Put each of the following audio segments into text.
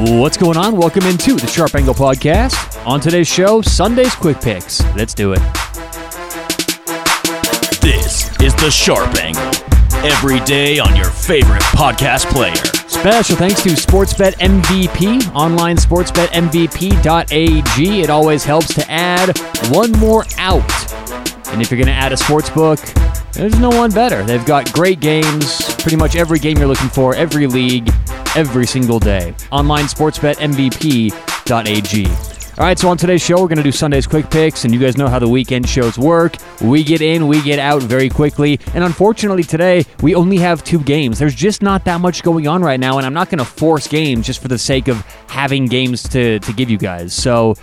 What's going on? Welcome into the Sharp Angle Podcast. On today's show, Sunday's Quick Picks. Let's do it. This is the Sharp Angle. Every day on your favorite podcast player. Special thanks to Sportsbet MVP, online sportsbetmvp.ag. It always helps to add one more out. And if you're going to add a sports book, there's no one better. They've got great games, pretty much every game you're looking for, every league, every single day. Online sportsbetmvp.ag. All right, so on today's show, we're going to do Sunday's quick picks, and you guys know how the weekend shows work. We get in, we get out very quickly, and unfortunately today, we only have two games. There's just not that much going on right now, and I'm not going to force games just for the sake of having games to, to give you guys. So,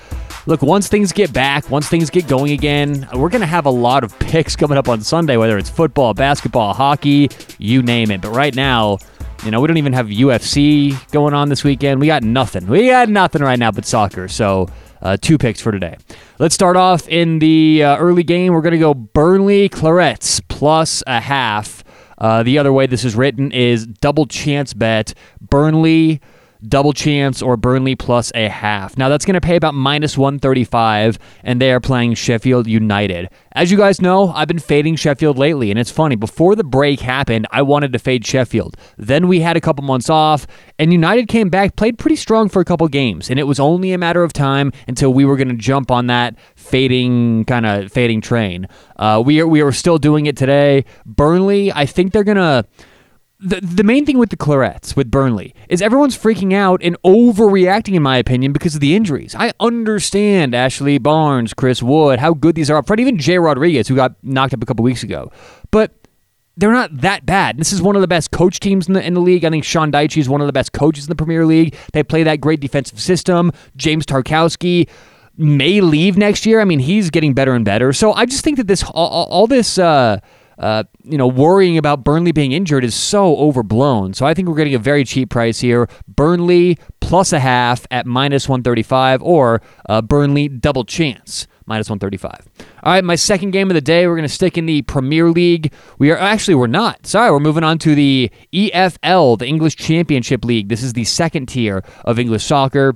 look, once things get back, once things get going again, we're going to have a lot of picks coming up on Sunday, whether it's football, basketball, hockey, you name it. But right now, you know, we don't even have UFC going on this weekend. We got nothing. We got nothing right now but soccer. So, uh, two picks for today. Let's start off in the uh, early game. We're going to go Burnley Clarets plus a half. Uh, the other way this is written is double chance bet. Burnley double chance or Burnley plus a half. Now that's going to pay about minus 135, and they are playing Sheffield United. As you guys know, I've been fading Sheffield lately, and it's funny. Before the break happened, I wanted to fade Sheffield. Then we had a couple months off, and United came back, played pretty strong for a couple games, and it was only a matter of time until we were going to jump on that fading kind of fading train. Uh, we are we are still doing it today. Burnley, I think they're gonna the, the main thing with the Clarets, with Burnley, is everyone's freaking out and overreacting, in my opinion, because of the injuries. I understand Ashley Barnes, Chris Wood, how good these are up front, even Jay Rodriguez, who got knocked up a couple weeks ago. But they're not that bad. This is one of the best coach teams in the, in the league. I think Sean Dyche is one of the best coaches in the Premier League. They play that great defensive system. James Tarkowski may leave next year. I mean, he's getting better and better. So I just think that this all, all this. Uh, uh, you know, worrying about Burnley being injured is so overblown. So I think we're getting a very cheap price here. Burnley plus a half at minus 135 or uh, Burnley double chance minus 135. All right, my second game of the day, we're going to stick in the Premier League. We are actually, we're not. Sorry, we're moving on to the EFL, the English Championship League. This is the second tier of English soccer.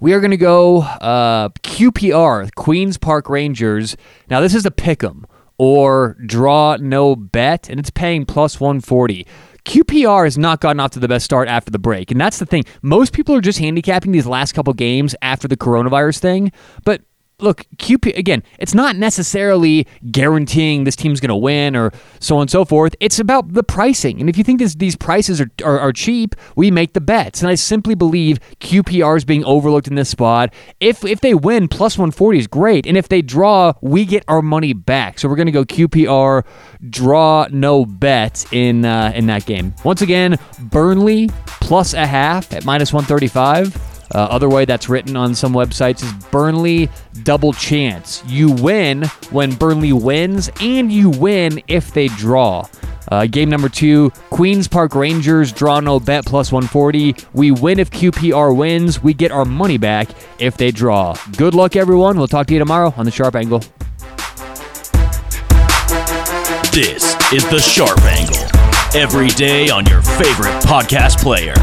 We are going to go uh, QPR, Queen's Park Rangers. Now, this is a pick 'em or draw no bet, and it's paying plus 140. QPR has not gotten off to the best start after the break. And that's the thing. Most people are just handicapping these last couple games after the coronavirus thing. But look, QP again, it's not necessarily guaranteeing this team's going to win or so on and so forth. It's about the pricing. And if you think this, these prices are, are, are, cheap, we make the bets. And I simply believe QPR is being overlooked in this spot. If if they win, plus 140 is great. And if they draw, we get our money back. So we're going to go QPR, draw no bet in uh, in that game. Once again, Burnley plus a half at minus 135. Uh, other way that's written on some websites is Burnley double chance. You win when Burnley wins, and you win if they draw. Uh, game number two, Queens Park Rangers draw no bet plus 140. We win if QPR wins. We get our money back if they draw. Good luck, everyone. We'll talk to you tomorrow on the Sharp Angle. This is the Sharp Angle. Every day on your favorite podcast player.